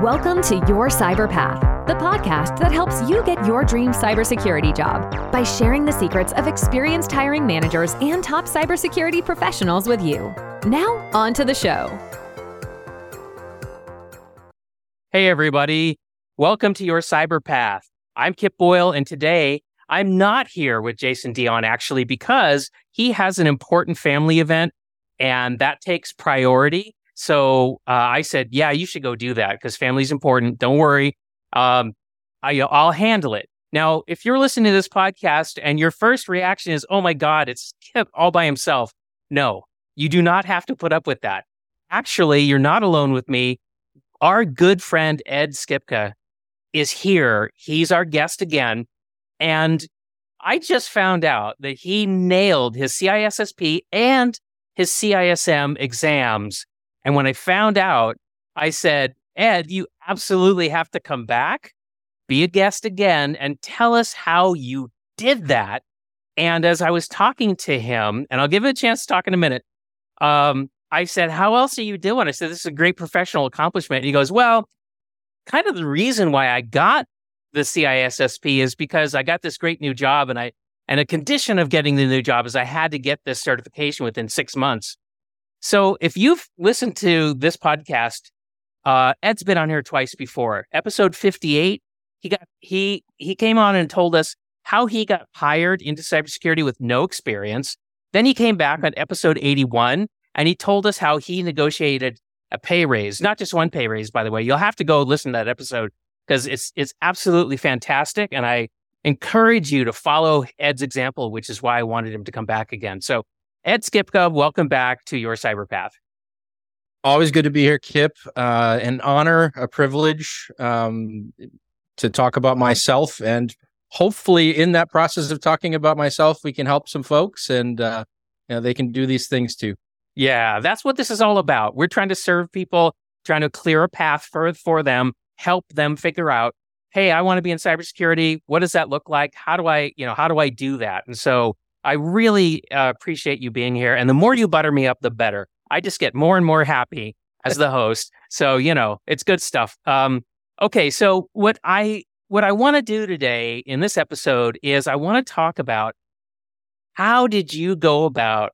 Welcome to Your Cyber Path, the podcast that helps you get your dream cybersecurity job by sharing the secrets of experienced hiring managers and top cybersecurity professionals with you. Now, on to the show. Hey, everybody. Welcome to Your Cyber Path. I'm Kip Boyle, and today I'm not here with Jason Dion actually because he has an important family event and that takes priority. So uh, I said, yeah, you should go do that because family's important. Don't worry. Um, I, I'll handle it. Now, if you're listening to this podcast and your first reaction is, oh my God, it's Kip all by himself. No, you do not have to put up with that. Actually, you're not alone with me. Our good friend, Ed Skipka, is here. He's our guest again. And I just found out that he nailed his CISSP and his CISM exams. And when I found out, I said, Ed, you absolutely have to come back, be a guest again, and tell us how you did that. And as I was talking to him, and I'll give it a chance to talk in a minute, um, I said, How else are you doing? I said, This is a great professional accomplishment. And he goes, Well, kind of the reason why I got the CISSP is because I got this great new job and I and a condition of getting the new job is I had to get this certification within six months. So if you've listened to this podcast, uh, Ed's been on here twice before. Episode 58, he got he he came on and told us how he got hired into cybersecurity with no experience. Then he came back on episode 81 and he told us how he negotiated a pay raise, not just one pay raise, by the way. You'll have to go listen to that episode because it's it's absolutely fantastic. And I encourage you to follow Ed's example, which is why I wanted him to come back again. So Ed Skipka, welcome back to your cyberpath. Always good to be here, Kip. Uh, an honor, a privilege um, to talk about myself. And hopefully, in that process of talking about myself, we can help some folks and uh, you know, they can do these things too. Yeah, that's what this is all about. We're trying to serve people, trying to clear a path for, for them, help them figure out, hey, I want to be in cybersecurity. What does that look like? How do I, you know, how do I do that? And so I really uh, appreciate you being here. And the more you butter me up, the better. I just get more and more happy as the host. So, you know, it's good stuff. Um, okay. So what I, what I want to do today in this episode is I want to talk about how did you go about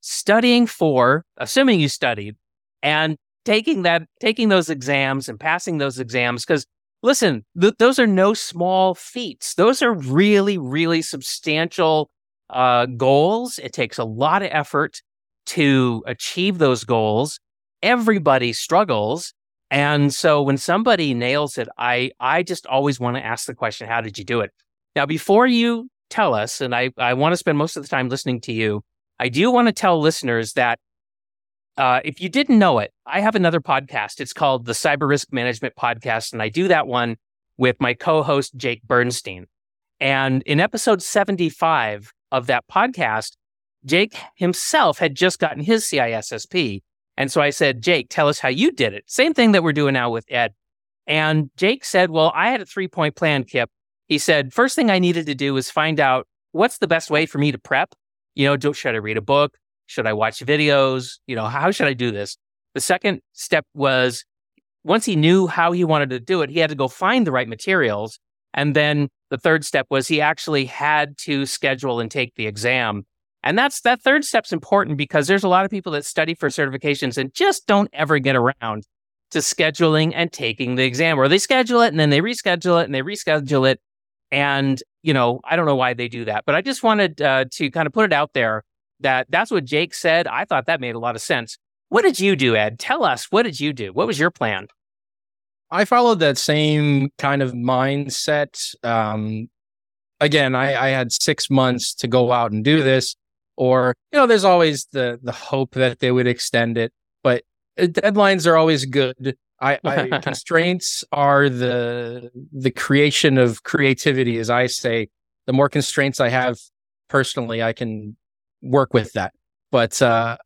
studying for, assuming you studied, and taking that, taking those exams and passing those exams. Because listen, th- those are no small feats. Those are really, really substantial uh, goals. It takes a lot of effort to achieve those goals. Everybody struggles. And so when somebody nails it, I, I just always want to ask the question, how did you do it? Now, before you tell us, and I, I want to spend most of the time listening to you, I do want to tell listeners that uh, if you didn't know it, I have another podcast. It's called the Cyber Risk Management Podcast, and I do that one with my co-host Jake Bernstein. And in episode 75 of that podcast, Jake himself had just gotten his CISSP. And so I said, Jake, tell us how you did it. Same thing that we're doing now with Ed. And Jake said, Well, I had a three point plan, Kip. He said, First thing I needed to do was find out what's the best way for me to prep you know, do, should I read a book? Should I watch videos? You know, how should I do this? The second step was once he knew how he wanted to do it, he had to go find the right materials. And then the third step was he actually had to schedule and take the exam. And that's that third step's important because there's a lot of people that study for certifications and just don't ever get around to scheduling and taking the exam, or they schedule it and then they reschedule it and they reschedule it. And you know, I don't know why they do that, but I just wanted uh, to kind of put it out there that that's what Jake said. I thought that made a lot of sense. What did you do, Ed? Tell us, what did you do? What was your plan? I followed that same kind of mindset. Um, again, I, I had six months to go out and do this, or you know, there's always the the hope that they would extend it, but uh, deadlines are always good. I, I constraints are the the creation of creativity, as I say. The more constraints I have personally, I can work with that. But uh,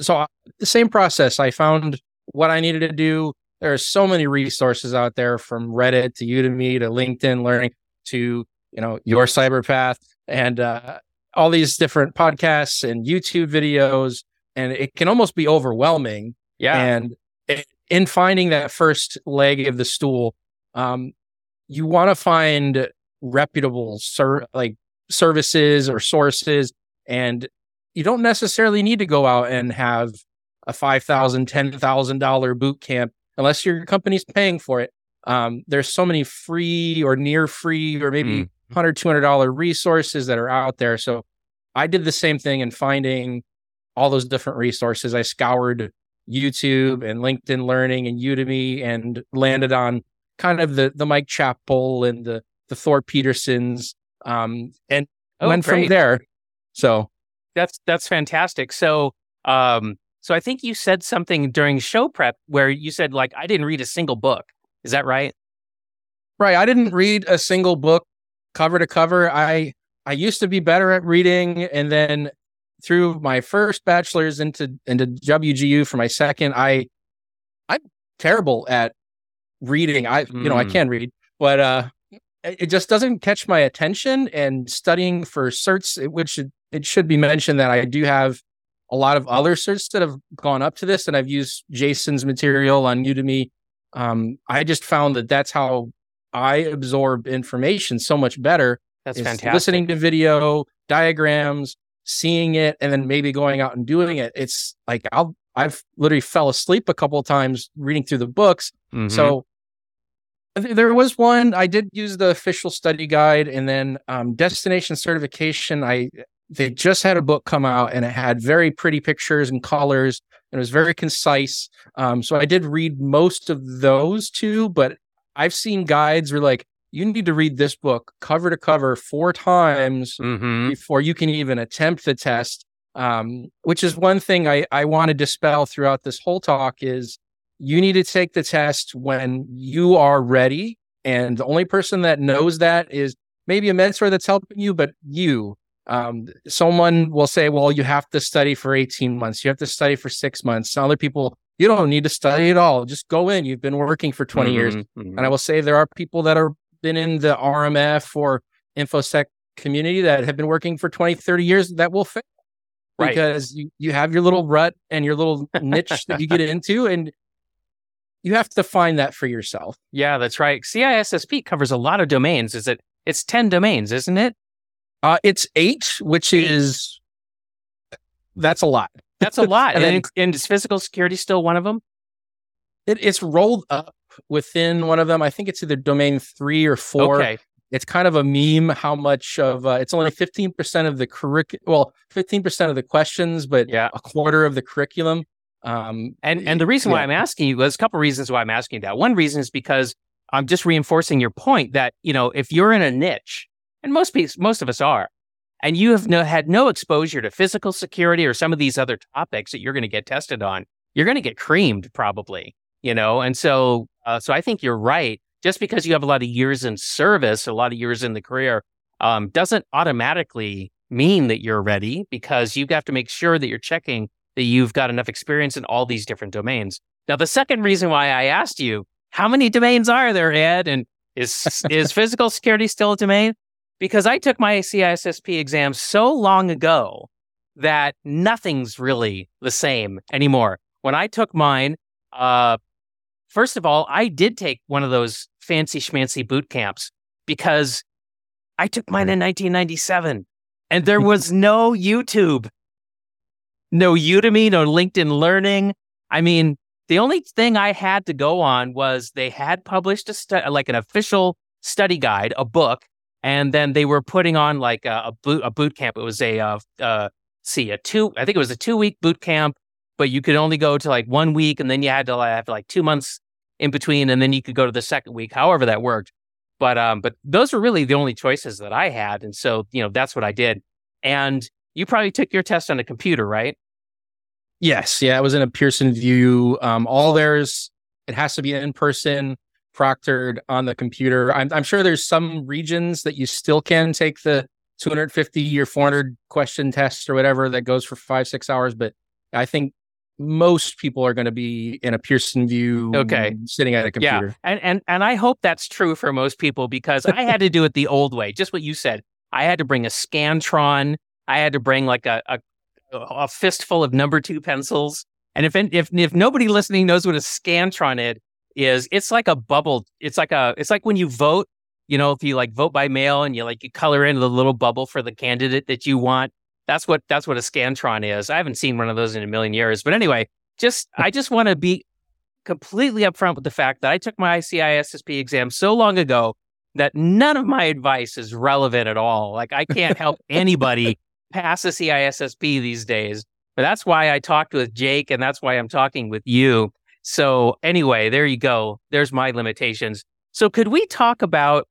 so uh, the same process. I found what I needed to do. There are so many resources out there, from Reddit to Udemy to LinkedIn Learning to you know your Cyberpath and uh, all these different podcasts and YouTube videos, and it can almost be overwhelming. Yeah, and it, in finding that first leg of the stool, um, you want to find reputable ser- like services or sources, and you don't necessarily need to go out and have a five thousand, ten thousand dollar boot camp unless your company's paying for it. Um, there's so many free or near free or maybe mm. 100 200 dollar resources that are out there so i did the same thing in finding all those different resources i scoured youtube and linkedin learning and udemy and landed on kind of the the mike chapple and the the thor pedersens um and oh, went great. from there so that's that's fantastic so um so i think you said something during show prep where you said like i didn't read a single book is that right right i didn't read a single book cover to cover. I I used to be better at reading, and then through my first bachelor's into into WGU for my second, I I'm terrible at reading. I mm. you know I hmm. can read, but uh, it just doesn't catch my attention. And studying for certs, which it, it should be mentioned that I do have a lot of other certs that have gone up to this, and I've used Jason's material on Udemy. Um, I just found that that's how I absorb information so much better. That's fantastic. Listening to video, diagrams, seeing it, and then maybe going out and doing it. It's like I'll I've literally fell asleep a couple of times reading through the books. Mm-hmm. So there was one I did use the official study guide, and then um, destination certification. I they just had a book come out, and it had very pretty pictures and colors, and it was very concise. Um, so I did read most of those too, but I've seen guides where like you need to read this book cover to cover four times mm-hmm. before you can even attempt the test. Um, which is one thing I, I want to dispel throughout this whole talk is you need to take the test when you are ready. And the only person that knows that is maybe a mentor that's helping you, but you. Um, someone will say, well, you have to study for 18 months. You have to study for six months. Some other people you don't need to study at all. Just go in. You've been working for 20 mm-hmm, years. Mm-hmm. And I will say there are people that are been in the RMF or InfoSec community that have been working for 20, 30 years that will fail. Right. Because you, you have your little rut and your little niche that you get into and you have to find that for yourself. Yeah, that's right. CISSP covers a lot of domains. Is it it's 10 domains, isn't it? Uh, it's eight, which is that's a lot. That's a lot. and, then, and is physical security still one of them? It, it's rolled up within one of them. I think it's either domain three or four. Okay. It's kind of a meme how much of uh, it's only 15% of the curriculum, well, 15% of the questions, but yeah. a quarter of the curriculum. Um, and and the reason yeah. why I'm asking you, there's a couple reasons why I'm asking that. One reason is because I'm just reinforcing your point that, you know, if you're in a niche, and most people, most of us are, and you have no, had no exposure to physical security or some of these other topics that you're going to get tested on, you're going to get creamed probably, you know? And so, uh, so I think you're right. Just because you have a lot of years in service, a lot of years in the career, um, doesn't automatically mean that you're ready because you have to make sure that you're checking that you've got enough experience in all these different domains. Now, the second reason why I asked you, how many domains are there, Ed? And is, is physical security still a domain? Because I took my CISSP exam so long ago that nothing's really the same anymore. When I took mine, uh, first of all, I did take one of those fancy schmancy boot camps because I took mine in 1997 and there was no YouTube, no Udemy, no LinkedIn Learning. I mean, the only thing I had to go on was they had published a stu- like an official study guide, a book and then they were putting on like a, a boot a boot camp. It was a uh, uh, see a two I think it was a two week boot camp, but you could only go to like one week, and then you had to have like two months in between, and then you could go to the second week. However, that worked. But um, but those were really the only choices that I had, and so you know that's what I did. And you probably took your test on a computer, right? Yes, yeah, it was in a Pearson VUE. Um, all theirs it has to be in person proctored on the computer. I'm, I'm sure there's some regions that you still can take the 250 or 400 question test or whatever that goes for five, six hours. But I think most people are going to be in a Pearson VUE okay sitting at a computer. Yeah. And and and I hope that's true for most people because I had to do it the old way, just what you said. I had to bring a Scantron. I had to bring like a, a, a fistful of number two pencils And if if if nobody listening knows what a scantron is, is it's like a bubble. It's like a it's like when you vote. You know, if you like vote by mail and you like you color in the little bubble for the candidate that you want, that's what that's what a scantron is. I haven't seen one of those in a million years. But anyway, just I just want to be completely upfront with the fact that I took my ICISSP exam so long ago that none of my advice is relevant at all. Like I can't help anybody pass a CISSP these days. But that's why I talked with Jake and that's why I'm talking with you. So anyway, there you go. There's my limitations. So could we talk about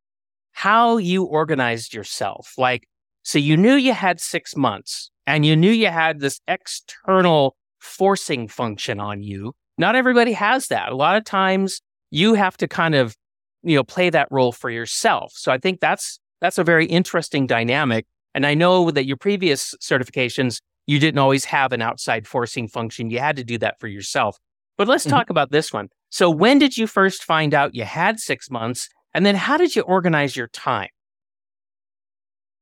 how you organized yourself? Like, so you knew you had six months and you knew you had this external forcing function on you. Not everybody has that. A lot of times you have to kind of, you know, play that role for yourself. So I think that's that's a very interesting dynamic. And I know that your previous certifications, you didn't always have an outside forcing function. You had to do that for yourself. But let's mm-hmm. talk about this one. So when did you first find out you had six months? And then how did you organize your time?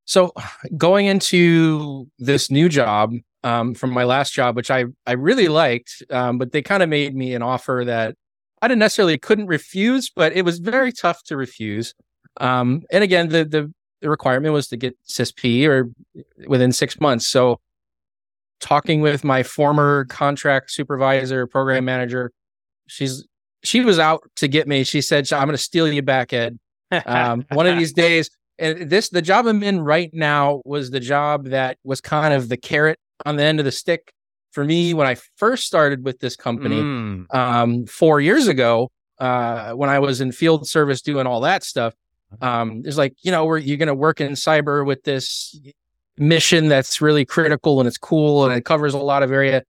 So going into this new job, um, from my last job, which I I really liked, um, but they kind of made me an offer that I didn't necessarily couldn't refuse, but it was very tough to refuse. Um, and again, the, the the requirement was to get CISP or within six months. So talking with my former contract supervisor, program manager, she's she was out to get me. She said, "I'm going to steal you back, Ed. Um, one of these days." And this, the job I'm in right now, was the job that was kind of the carrot on the end of the stick for me when I first started with this company mm. um, four years ago. Uh, when I was in field service doing all that stuff, um, it's like you know, where you're going to work in cyber with this mission that's really critical and it's cool and it covers a lot of area.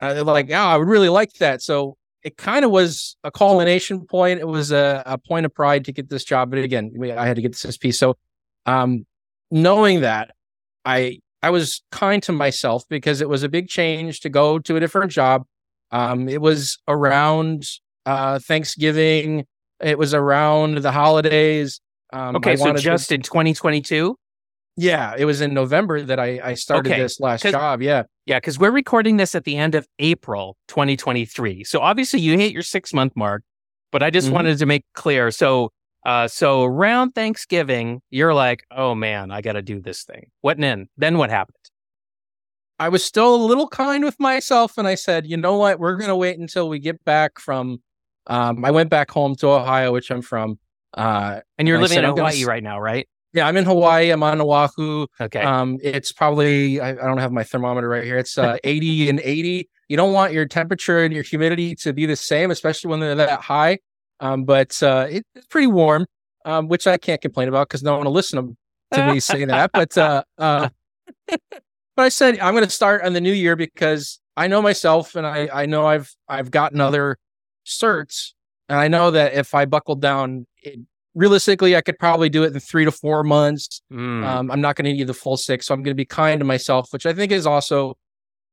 Uh, like, oh, I would really like that. So it kind of was a culmination point. It was a, a, point of pride to get this job. But again, I had to get this piece. So um, knowing that, I I was kind to myself because it was a big change to go to a different job. Um, it was around uh, Thanksgiving. It was around the holidays. Um, okay, so just to... in 2022. Yeah, it was in November that I, I started okay. this last job. Yeah. Yeah, because we're recording this at the end of April 2023. So obviously you hit your six month mark, but I just mm-hmm. wanted to make clear. So uh, so around Thanksgiving, you're like, oh man, I got to do this thing. What then? Then what happened? I was still a little kind with myself, and I said, you know what? We're gonna wait until we get back from. Um, I went back home to Ohio, which I'm from. Uh, and you're and living said, in Hawaii gonna... right now, right? Yeah, I'm in Hawaii. I'm on Oahu. Okay. Um, it's probably I, I don't have my thermometer right here. It's uh, 80 and 80. You don't want your temperature and your humidity to be the same, especially when they're that high. Um, but uh, it, it's pretty warm, um, which I can't complain about because no one will listen to me say that. But uh, uh, but I said I'm going to start on the new year because I know myself and I I know I've I've gotten other certs and I know that if I buckled down, it, realistically I could probably do it in three to four months. Mm. Um, I'm not going to need the full six, so I'm going to be kind to myself, which I think is also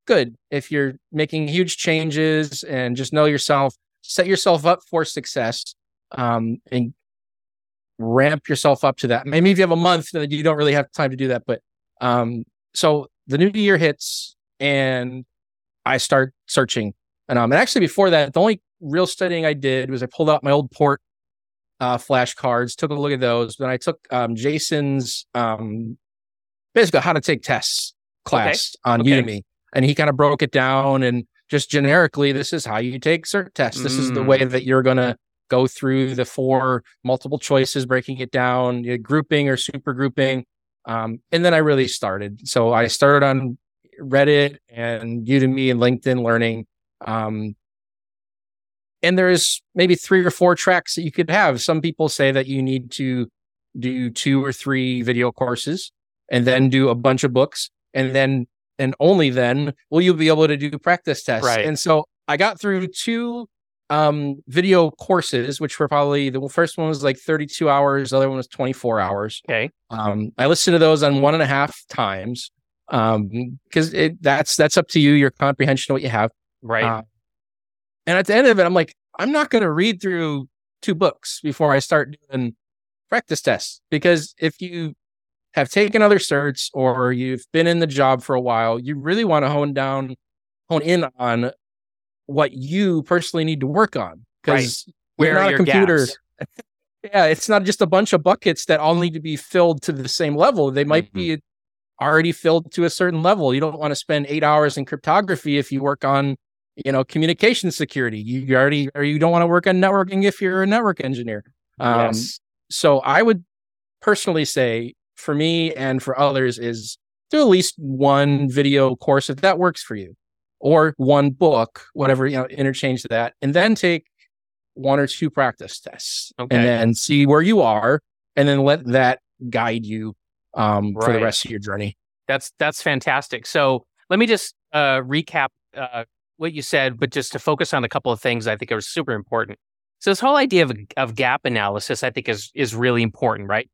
good if you're making huge changes and just know yourself set yourself up for success um, and ramp yourself up to that. Maybe if you have a month, then you don't really have time to do that. But um, so the new year hits and I start searching. And, um, and actually, before that, the only real studying I did was I pulled out my old port uh, flashcards, took a look at those. Then I took um, Jason's um, basically how to take tests class okay. on okay. Udemy, and he kind of broke it down and just generically, this is how you take cert tests. This mm. is the way mm. that you're going to go through the four multiple choices, breaking it down, you know, grouping or super grouping. Um, and then I really started. So I started on Reddit and Udemy and LinkedIn Learning. Um, and there's maybe three or four tracks that you could have. Some people say that you need to do two or three video courses and then do a bunch of books and then and only then will you be able to do practice tests. Right. And so I got through two um, video courses, which were probably the first one was like 32 hours, the other one was 24 hours. Okay. Um, I listened to those on one and a half times um, because it that's that's up to you, your comprehension, what you have. Right. Uh, and at the end of it, I'm like, I'm not going to read through two books before I start doing practice tests because if you have taken other certs or you've been in the job for a while, you really want to hone down, hone in on what you personally need to work on because right. where not a computer. yeah, it's not just a bunch of buckets that all need to be filled to the same level. They might mm-hmm. be already filled to a certain level. You don't want to spend eight hours in cryptography if you work on, you know, communication security. You already, or you don't want to work on networking if you're a network engineer. Um, yes. So I would personally say for me and for others is do at least one video course if that works for you or one book, whatever, you know, interchange that and then take one or two practice tests okay. and then see where you are and then let that guide you um, right. for the rest of your journey. That's that's fantastic. So let me just uh, recap uh, what you said, but just to focus on a couple of things I think are super important. So this whole idea of, of gap analysis, I think, is is really important, right?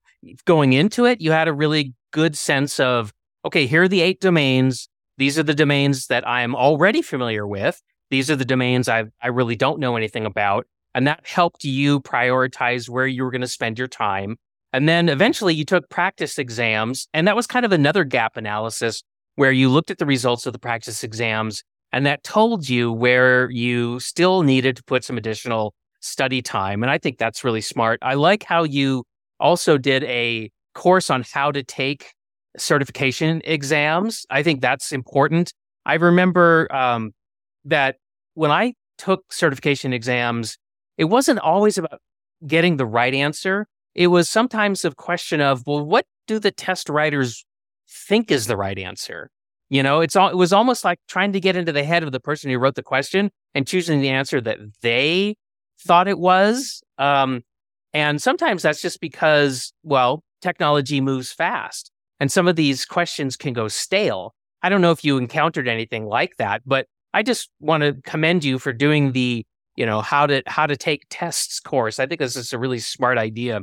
Going into it, you had a really good sense of okay, here are the eight domains. These are the domains that I am already familiar with. These are the domains I I really don't know anything about, and that helped you prioritize where you were going to spend your time. And then eventually you took practice exams, and that was kind of another gap analysis where you looked at the results of the practice exams and that told you where you still needed to put some additional study time. And I think that's really smart. I like how you also did a course on how to take certification exams. I think that's important. I remember um, that when I took certification exams, it wasn't always about getting the right answer it was sometimes a question of, well, what do the test writers think is the right answer? You know, it's all, it was almost like trying to get into the head of the person who wrote the question and choosing the answer that they thought it was. Um, and sometimes that's just because, well, technology moves fast and some of these questions can go stale. I don't know if you encountered anything like that, but I just want to commend you for doing the, you know, how to how to take tests course. I think this is a really smart idea.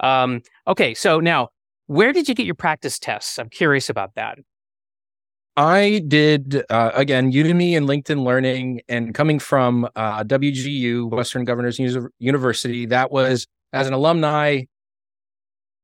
Um, okay, so now where did you get your practice tests? I'm curious about that. I did uh, again Udemy and LinkedIn Learning, and coming from uh, WGU, Western Governors University. That was as an alumni,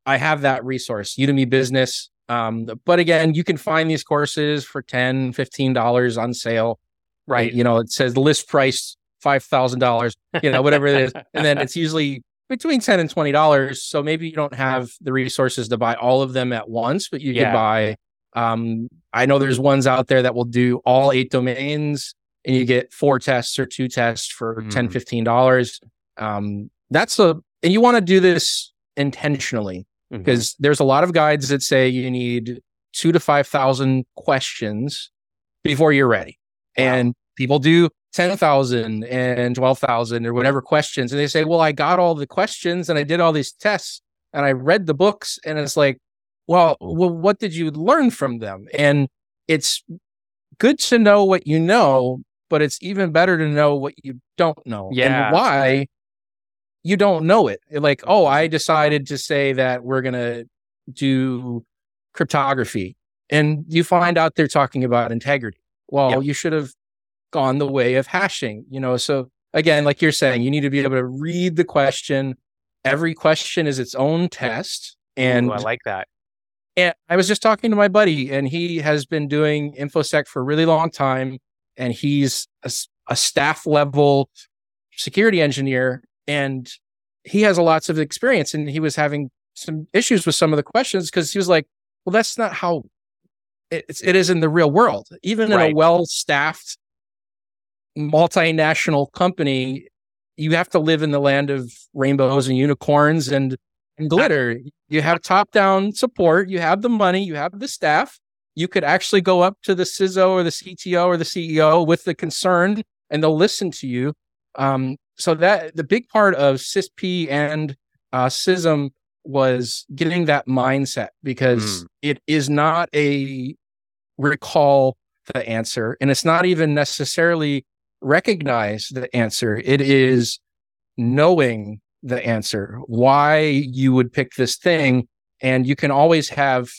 I have that resource, Udemy Business. Um, but again, you can find these courses for 10 $15 on sale. Right. You know, it says list price $5,000, you know, whatever it is. And then it's usually between 10 and 20 dollars so maybe you don't have the resources to buy all of them at once but you yeah. could buy um, i know there's ones out there that will do all eight domains and you get four tests or two tests for mm. 10 15 dollars um, that's a and you want to do this intentionally because mm-hmm. there's a lot of guides that say you need two to five thousand questions before you're ready wow. and people do 10,000 and 12,000 or whatever questions. And they say, well, I got all the questions and I did all these tests and I read the books. And it's like, well, well, what did you learn from them? And it's good to know what you know, but it's even better to know what you don't know yeah. and why you don't know it. Like, oh, I decided to say that we're going to do cryptography. And you find out they're talking about integrity. Well, yep. you should have gone the way of hashing, you know. So again, like you're saying, you need to be able to read the question. Every question is its own test. And Ooh, I like that. And I was just talking to my buddy, and he has been doing InfoSec for a really long time. And he's a, a staff level security engineer. And he has a lots of experience. And he was having some issues with some of the questions because he was like, well, that's not how it's, it is in the real world. Even right. in a well staffed multinational company, you have to live in the land of rainbows and unicorns and, and glitter. You have top down support, you have the money, you have the staff. You could actually go up to the CISO or the CTO or the CEO with the concern and they'll listen to you. Um, so that the big part of CISSP and uh, CISM was getting that mindset because mm. it is not a recall the answer and it's not even necessarily recognize the answer. It is knowing the answer, why you would pick this thing. And you can always have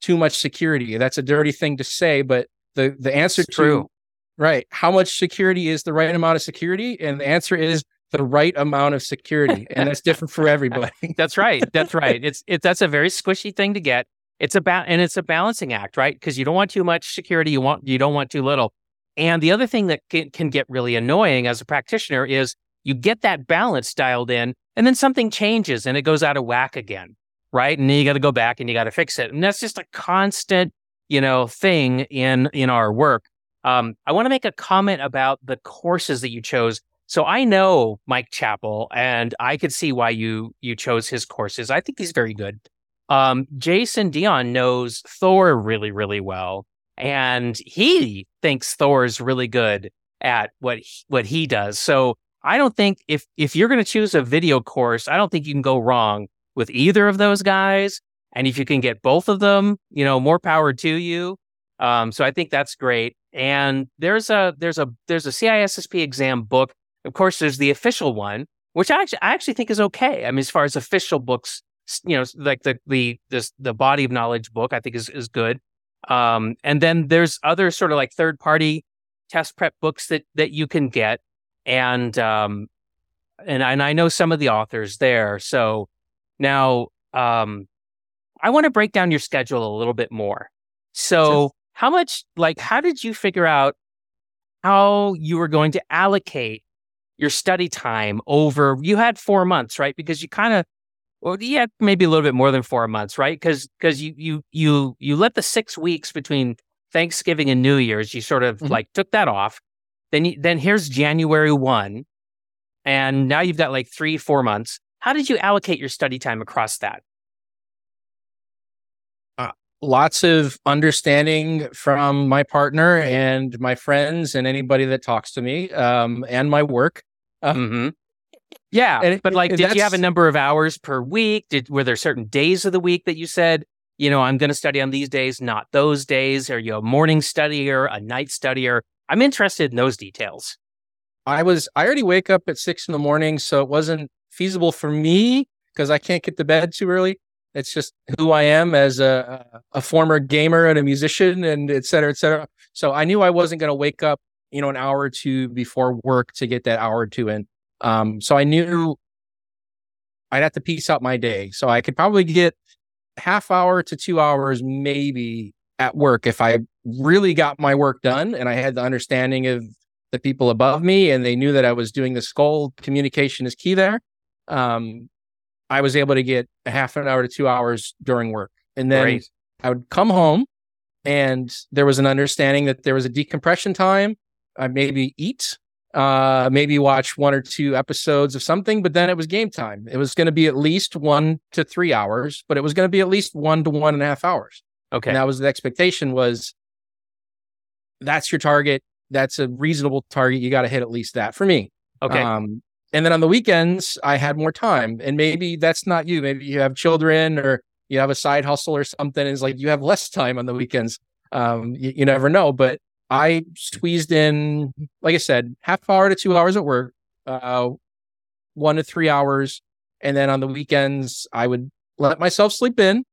too much security. That's a dirty thing to say, but the, the answer it's to true. right, how much security is the right amount of security? And the answer is the right amount of security. and that's different for everybody. that's right. That's right. It's it that's a very squishy thing to get. It's about and it's a balancing act, right? Because you don't want too much security, you want you don't want too little. And the other thing that can, can get really annoying as a practitioner is you get that balance dialed in and then something changes and it goes out of whack again. Right. And then you got to go back and you got to fix it. And that's just a constant, you know, thing in, in our work. Um, I want to make a comment about the courses that you chose. So I know Mike Chapple and I could see why you, you chose his courses. I think he's very good. Um, Jason Dion knows Thor really, really well. And he thinks Thor's really good at what, he, what he does. So I don't think if if you're going to choose a video course, I don't think you can go wrong with either of those guys. And if you can get both of them, you know, more power to you. Um, so I think that's great. And there's a there's a there's a CISSP exam book. Of course, there's the official one, which I actually I actually think is okay. I mean, as far as official books, you know, like the the this the body of knowledge book, I think is is good. Um, and then there's other sort of like third party test prep books that that you can get and um, and and I know some of the authors there. So now um, I want to break down your schedule a little bit more. So sure. how much like how did you figure out how you were going to allocate your study time over you had 4 months, right? Because you kind of well, yeah, maybe a little bit more than 4 months, right? Cuz cuz you you you you let the 6 weeks between Thanksgiving and New Year's, you sort of mm-hmm. like took that off then, you, then here's January 1. And now you've got like three, four months. How did you allocate your study time across that? Uh, lots of understanding from my partner and my friends and anybody that talks to me um, and my work. Uh, mm-hmm. Yeah, it, but like, did you have a number of hours per week? Did were there certain days of the week that you said, you know, I'm going to study on these days, not those days? Are you a morning studier, a night studier? I'm interested in those details. I was I already wake up at six in the morning, so it wasn't feasible for me because I can't get to bed too early. It's just who I am as a a former gamer and a musician and et cetera, et cetera. So I knew I wasn't going to wake up, you know, an hour or two before work to get that hour or two in. Um, so I knew I'd have to piece out my day. So I could probably get half hour to two hours maybe at work if I really got my work done and I had the understanding of the people above me and they knew that I was doing the skull communication is key there. Um, I was able to get a half an hour to two hours during work. And then Great. I would come home and there was an understanding that there was a decompression time. I maybe eat, uh, maybe watch one or two episodes of something, but then it was game time. It was going to be at least one to three hours, but it was going to be at least one to one and a half hours. Okay. And that was the expectation was that's your target. That's a reasonable target. You got to hit at least that for me. Okay. Um, and then on the weekends, I had more time. And maybe that's not you. Maybe you have children or you have a side hustle or something. It's like you have less time on the weekends. Um, you, you never know. But I squeezed in, like I said, half hour to two hours at work, uh, one to three hours. And then on the weekends, I would let myself sleep in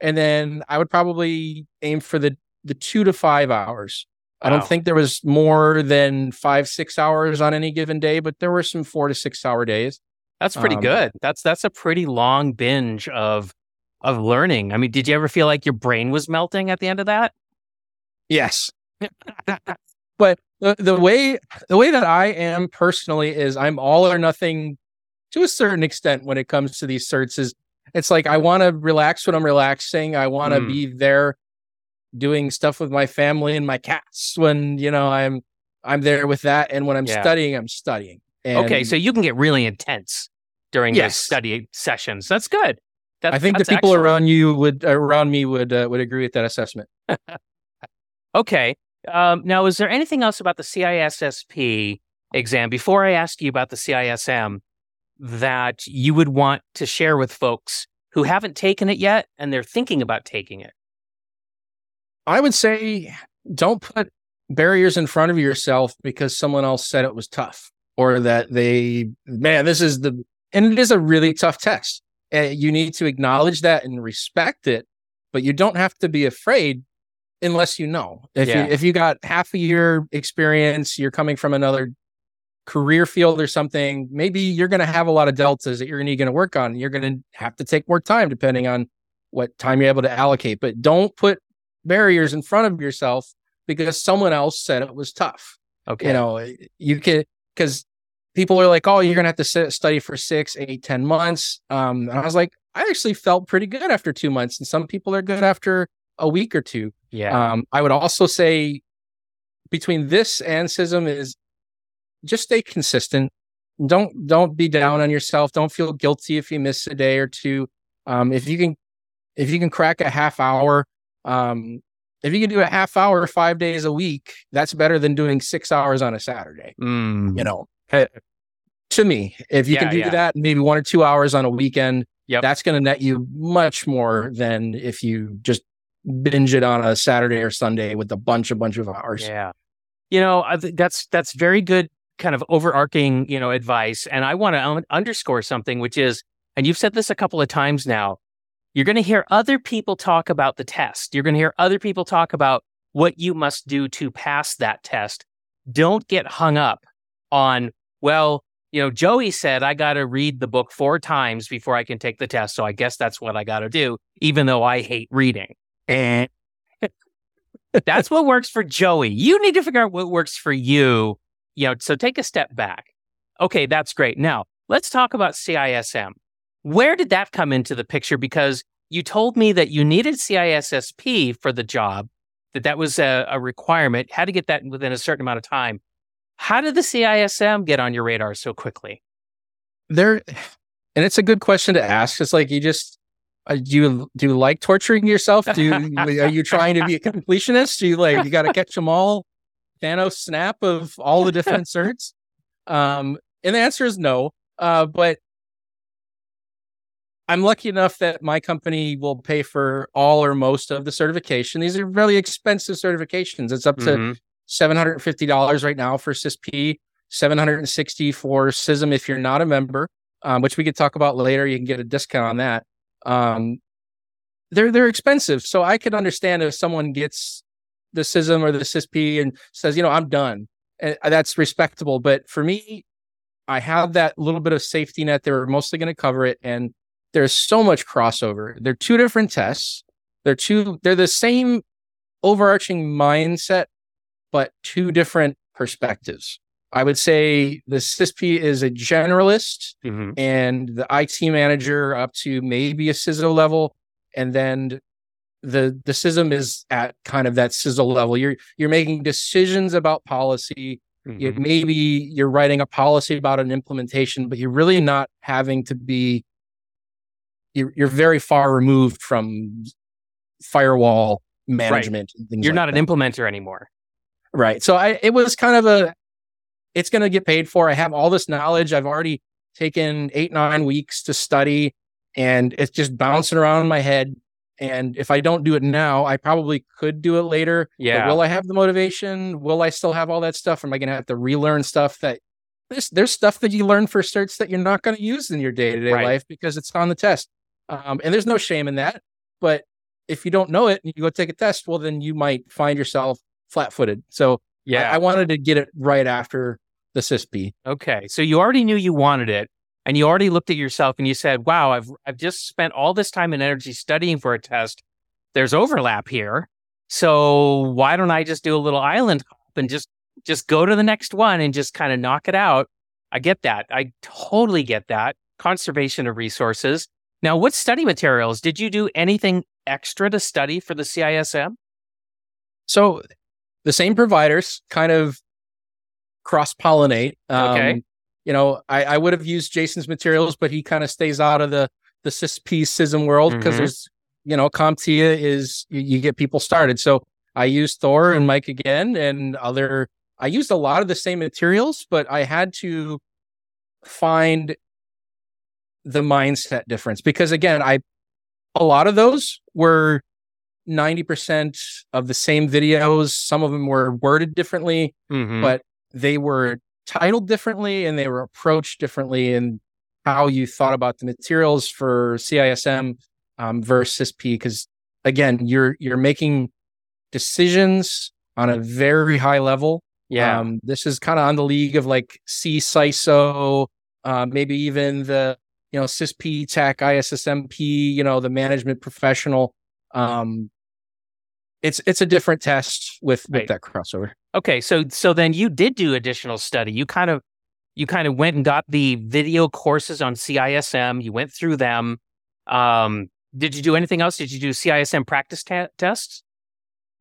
and then I would probably aim for the the two to five hours. Wow. I don't think there was more than five six hours on any given day, but there were some four to six hour days. That's pretty um, good. That's that's a pretty long binge of of learning. I mean, did you ever feel like your brain was melting at the end of that? Yes. but the, the way the way that I am personally is I'm all or nothing to a certain extent when it comes to these certs is it's like I want to relax when I'm relaxing. I want to mm. be there doing stuff with my family and my cats when, you know, I'm I'm there with that and when I'm yeah. studying, I'm studying. And okay, so you can get really intense during yes. the study sessions. That's good. That's, I think the people excellent. around you would around me would uh, would agree with that assessment. okay. Um, now, is there anything else about the CISSP exam before I ask you about the CISM that you would want to share with folks who haven't taken it yet and they're thinking about taking it? I would say don't put barriers in front of yourself because someone else said it was tough or that they, man, this is the, and it is a really tough test. Uh, you need to acknowledge that and respect it, but you don't have to be afraid unless you know. If yeah. you if you got half a year experience, you're coming from another career field or something, maybe you're going to have a lot of deltas that you're going to work on. You're going to have to take more time depending on what time you're able to allocate. But don't put barriers in front of yourself because someone else said it was tough. Okay. You know, you can because people are like, "Oh, you're gonna have to sit, study for six, eight, ten months." Um, and I was like, I actually felt pretty good after two months, and some people are good after a week or two. yeah. Um, I would also say between this and CISM is just stay consistent. Don't don't be down on yourself. Don't feel guilty if you miss a day or two. Um, if you can if you can crack a half hour, um, if you can do a half hour five days a week, that's better than doing six hours on a Saturday. Mm. You know, Uh, to me, if you Yeah, can do yeah. that, maybe one or two hours on a weekend, Yep. that's going to net you much more than if you just binge it on a Saturday or Sunday with a bunch, a bunch of hours. Yeah. You know, that's that's very good kind of overarching, you know, advice and I want to un- underscore something which is and you've said this a couple of times now. You're going to hear other people talk about the test. You're going to hear other people talk about what you must do to pass that test. Don't get hung up on, well, you know, Joey said I got to read the book four times before I can take the test. So I guess that's what I got to do, even though I hate reading. And that's what works for Joey. You need to figure out what works for you. You know, so take a step back. Okay, that's great. Now let's talk about CISM. Where did that come into the picture? Because you told me that you needed CISSP for the job, that that was a, a requirement, had to get that within a certain amount of time. How did the CISM get on your radar so quickly? There, and it's a good question to ask. It's like you just, uh, do you do you like torturing yourself? Do you, are you trying to be a completionist? Do you like you got to catch them all? Thanos snap of all the different certs? Um, and the answer is no. Uh, but I'm lucky enough that my company will pay for all or most of the certification. These are really expensive certifications. It's up to Mhm. $750 right now for CISP, 760 for CISM if you're not a member, um, which we could talk about later. You can get a discount on that. Um, they're they're expensive, so I could understand if someone gets the CISM or the CISP and says, you know, I'm done. And that's respectable. But for me, I have that little bit of safety net. They're mostly going to cover it, and there's so much crossover. They're two different tests. They're two. They're the same overarching mindset, but two different perspectives. I would say the CISP is a generalist Mhm. and the IT manager up to maybe a CISO level. And then the the CISM is at kind of that sizzle level. You're you're making decisions about policy. You, Mhm. maybe you're writing a policy about an implementation, but you're really not having to be you're you're very far removed from firewall management and things You're like not that. an implementer anymore. Right. So I it was kind of a it's going to get paid for. I have all this knowledge. I've already taken 8 9 weeks to study and it's just bouncing around in my head and if I don't do it now, I probably could do it later. But Yeah. will I have the motivation? Will I still have all that stuff? Am I going to have to relearn stuff that there's there's stuff that you learn for certs that you're not going to use in your day-to-day life because it's on the test. Um, and there's no shame in that, but if you don't know it and you go take a test, well then you might find yourself flat-footed. So I- Yeah. I, wanted to get it right after the CISP. Okay. So you already knew you wanted it and you already looked at yourself and you said, wow, I've, I've just spent all this time and energy studying for a test. There's overlap here. So why don't I just do a little island hop and just, just go to the next one and just kind of knock it out? I get that. I totally get that. Conservation of resources. Now, what study materials? Did you do anything extra to study for the CISM? So the same providers kind of cross pollinate. Okay. Um, You know, I, I would have used Jason's materials, but he kind of stays out of the the CISP CISM world because Mhm. there's, you know, CompTIA is you, you get people started. So I used Thor and Mike again and other. I used a lot of the same materials, but I had to find the mindset difference because again, I a lot of those were 90% of the same videos. Some of them were worded differently, Mhm. but they were titled differently and they were approached differently in how you thought about the materials for CISM um, versus CISP. Because again, you're you're making decisions on a very high level. yeah. Um, this is kind of on the league of like CISO, uh, maybe even the you know CISP, Tech ISSMP, you know the management professional. Um, it's it's a different test with with Right. that crossover. Okay, so so then you did do additional study. You kind of you kind of went and got the video courses on CISM. You went through them. Um, did you do anything else? Did you do CISM practice ta- tests?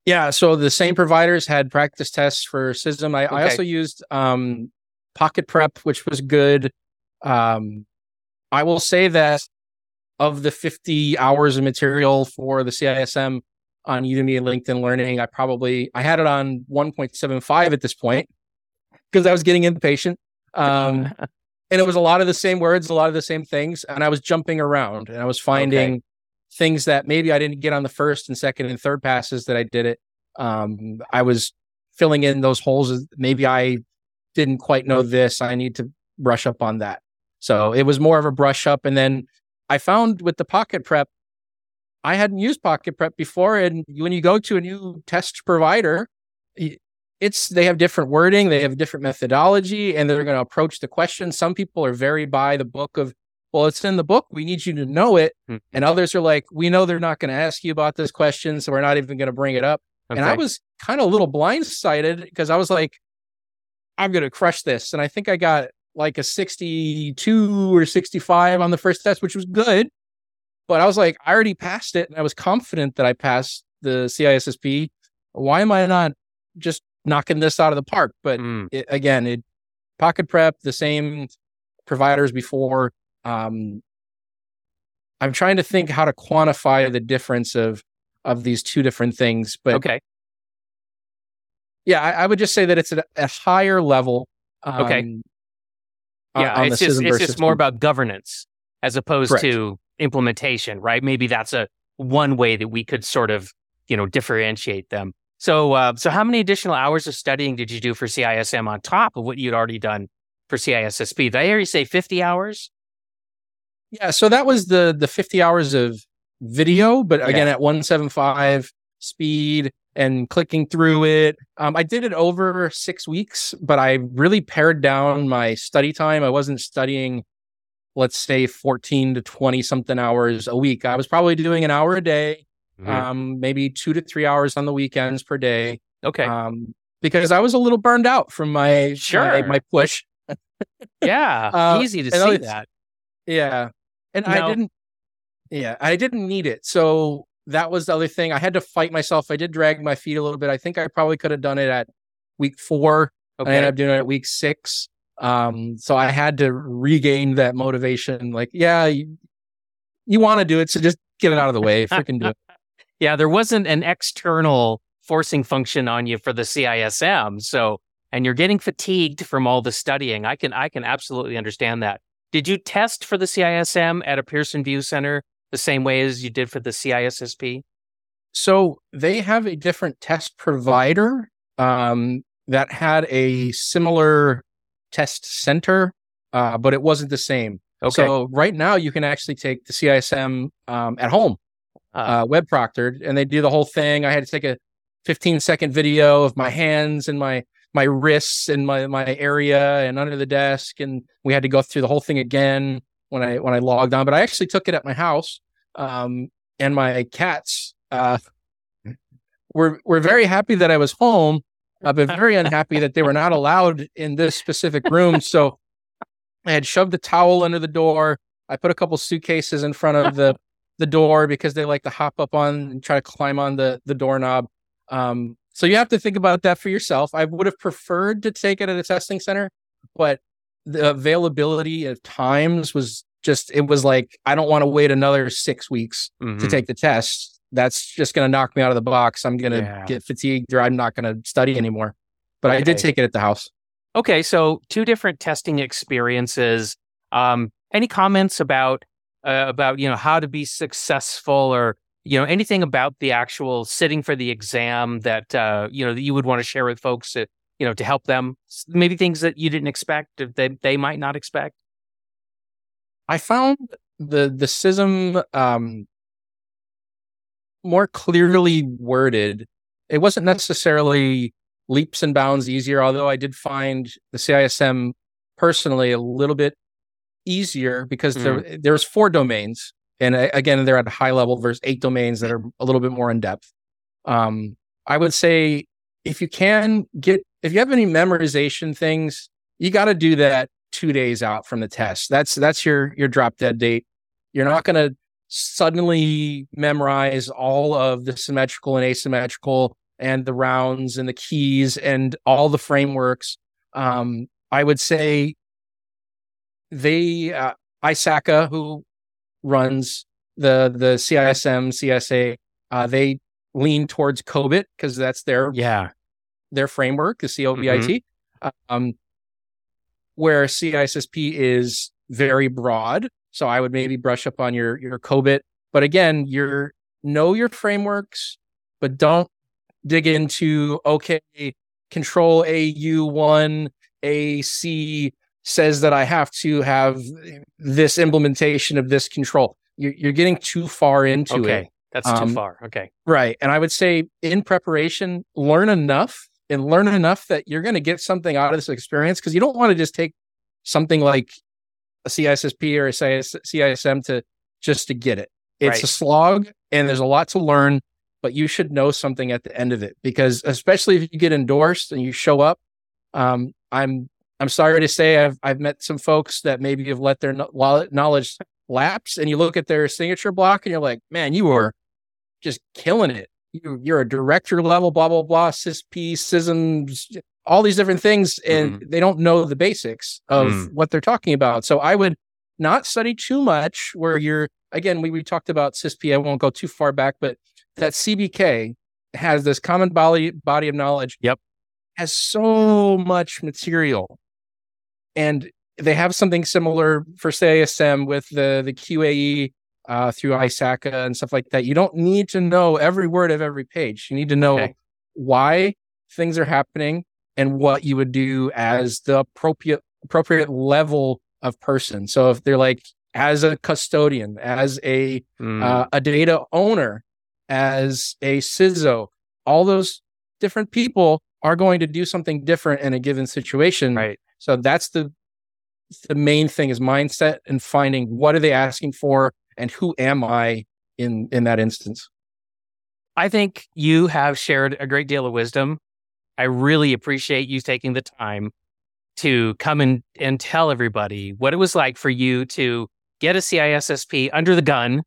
Yeah, so the same providers had practice tests for CISM. I, I also used um, Pocket Prep, which was good. Um, I will say that of the 50 hours of material for the CISM on Udemy and LinkedIn Learning, I probably I had it on 1.75 at this point because I was getting impatient. Um, and it was a lot of the same words, a lot of the same things, and I was jumping around and I was finding things that maybe I didn't get on the first and second and third passes that I did it. Um, I was filling in those holes. Maybe I didn't quite know this. I need to brush up on that. So it was more of a brush up. And then I found with the Pocket Prep, I hadn't used Pocket Prep before. And when you go to a new test provider, it's they have different wording, they have different methodology, and they're going to approach the question. Some people are very by the book of, well, it's in the book. We need you to know it. Hmm. And others are like, we know they're not going to ask you about this question, so we're not even going to bring it up. And I was kind of a little blindsided because I was like, I'm going to crush this. And I think I got like a 62 or 65 on the first test, which was good. But I was like, I already passed it. And I was confident that I passed the CISSP. Why am I not just knocking this out of the park? But Mm, it, again, it pocket prep, the same providers before. Um, I'm trying to think how to quantify the difference of of these two different things, but okay. yeah, I, I would just say that it's at a, higher level. Um, Okay. Yeah, it's just it's just more about governance as opposed Correct. to implementation, right? Maybe that's a one way that we could sort of you know differentiate them. So uh, so how many additional hours of studying did you do for CISM on top of what you'd already done for CISSP? Did I hear you say fifty hours? Yeah, so that was the the 50 hours of video, but again at 175 speed and clicking through it. Um, I did it over six weeks, but I really pared down my study time. I wasn't studying, let's say, 14 to 20 something hours a week. I was probably doing an hour a day, Mm-hmm. um, maybe two to three hours on the weekends per day. Okay, Um, because I was a little burned out from my my, Sure. my push. yeah, uh, easy to see that. Yeah. And Now- I didn't yeah, I didn't need it. So that was the other thing. I had to fight myself. I did drag my feet a little bit. I think I probably could have done it at week 4. Okay. I ended up doing it at week 6. Um so I had to regain that motivation like, yeah, you, you want to do it, so just get it out of the way. Freaking do it. yeah, there wasn't an external forcing function on you for the CISM. So, and you're getting fatigued from all the studying. I can, I can absolutely understand that. Did you test for the CISM at a Pearson VUE Center the same way as you did for the CISSP? So they have a different test provider um, that had a similar test center, uh, but it wasn't the same. Okay. So right now you can actually take the CISM um, at home, Ah. uh, web proctored, and they do the whole thing. I had to take a 15 second video of my hands and my my wrists and my my area and under the desk, and we had to go through the whole thing again when I when I logged on. But I actually took it at my house, um, and my cats uh, were were very happy that I was home. I've been very unhappy that they were not allowed in this specific room. So I had shoved a towel under the door. I put a couple suitcases in front of the the door because they like to hop up on and try to climb on the the doorknob. Um, so you have to think about that for yourself. I would have preferred to take it at a testing center, but the availability of times was just it was like I don't want to wait another six weeks to Mhm. take the test. That's just going to knock me out of the box. I'm going to Yeah. get fatigued or I'm not going to study anymore. But I did take it at the house. Okay, so two different testing experiences. Um, any comments about uh, about you know how to be successful, or you know anything about the actual sitting for the exam that uh, you know that you would want to share with folks to you know to help them? Maybe things that you didn't expect, that they they might not expect. I found the the CISM um, more clearly worded. It wasn't necessarily leaps and bounds easier, although I did find the CISM personally a little bit easier because there there's four domains, and again they're at a high level. There's eight domains that are a little bit more in depth. Um, I would say if you can get, if you have any memorization things, you got to do that two days out from the test. That's that's your your drop dead date. You're not going to suddenly memorize all of the symmetrical and asymmetrical and the rounds and the keys and all the frameworks. Um, I would say they uh, ISACA, who runs the the CISM CISA, uh, they lean towards COBIT because that's their yeah their framework, the COBIT. Mm-hmm. Um, where CISSP is very broad. So I would maybe brush up on your your COBIT. But again, your know your frameworks, but don't dig into okay, control AU1, AC says that I have to have this implementation of this control. You're, you're getting too far into okay. it. That's um, too far. Okay. Right. And I would say in preparation, learn enough and learn enough that you're going to get something out of this experience because you don't want to just take something like a CISSP or a CISM to just to get it. It's right. a slog and there's a lot to learn, but you should know something at the end of it because especially if you get endorsed and you show up, um, I'm I'm sorry to say I've I've met some folks that maybe have let their knowledge lapse, and you look at their signature block and you're like, man, you were just killing it you, you're a director level, blah, blah, blah, CISSP, CISMs, all these different things, and mm. they don't know the basics of mm. what they're talking about. So I would not study too much where you're, again, we, we talked about CISSP. I won't go too far back, but that CBK has this common body, body of knowledge. Yep. Has so much material. And they have something similar for CISM with the, the QAE uh, through ISACA and stuff like that. You don't need to know every word of every page. You need to know okay. why things are happening and what you would do as the appropriate appropriate level of person. So if they're like as a custodian, as a mm. uh, a data owner, as a CISO, all those different people are going to do something different in a given situation. Right. So that's the the main thing is mindset and finding what are they asking for and who am I in in that instance? I think you have shared a great deal of wisdom. I really appreciate you taking the time to come and, and tell everybody what it was like for you to get a CISSP under the gun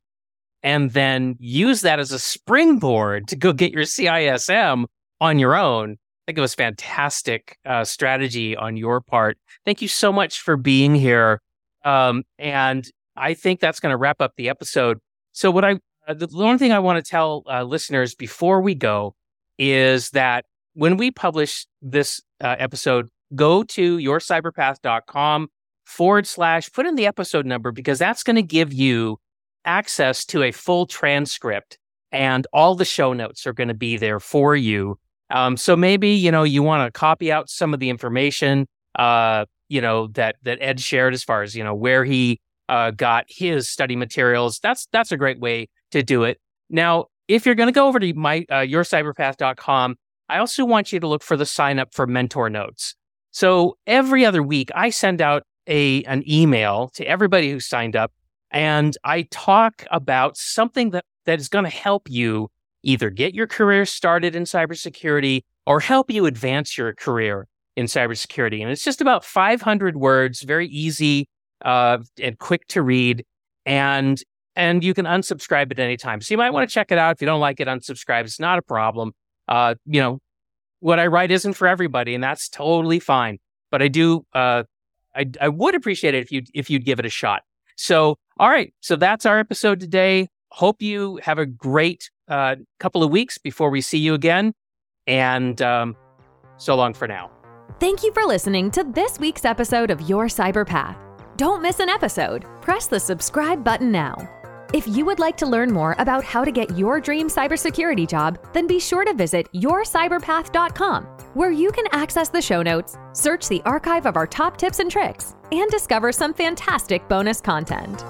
and then use that as a springboard to go get your CISM on your own. I think it was fantastic uh, strategy on your part. Thank you so much for being here. Um, and I think that's going to wrap up the episode. So, what I, uh, the only thing I want to tell uh, listeners before we go is that when we publish this uh, episode, go to yourcyberpath.com forward slash, put in the episode number because that's going to give you access to a full transcript and all the show notes are going to be there for you. Um, so maybe, you know, you want to copy out some of the information, uh, you know, that, that Ed shared as far as, you know, where he uh, got his study materials. That's that's a great way to do it. Now, if you're going to go over to my uh, yourcyberpath.com, I also want you to look for the sign up for mentor notes. So every other week, I send out a an email to everybody who signed up, and I talk about something that that is going to help you either get your career started in cybersecurity or help you advance your career in cybersecurity. And it's just about 500 words, very easy uh, and quick to read. And and you can unsubscribe at any time. So you might want to check it out. If you don't like it, unsubscribe. It's not a problem. Uh, you know, what I write isn't for everybody, and that's totally fine. But I do, uh, I, I would appreciate it if you if you'd give it a shot. So, all right. So that's our episode today. Hope you have a great uh, couple of weeks before we see you again. And um, so long for now. Thank you for listening to this week's episode of Your Cyber Path. Don't miss an episode. Press the subscribe button now. If you would like to learn more about how to get your dream cybersecurity job, then be sure to visit yourcyberpath.com, where you can access the show notes, search the archive of our top tips and tricks, and discover some fantastic bonus content.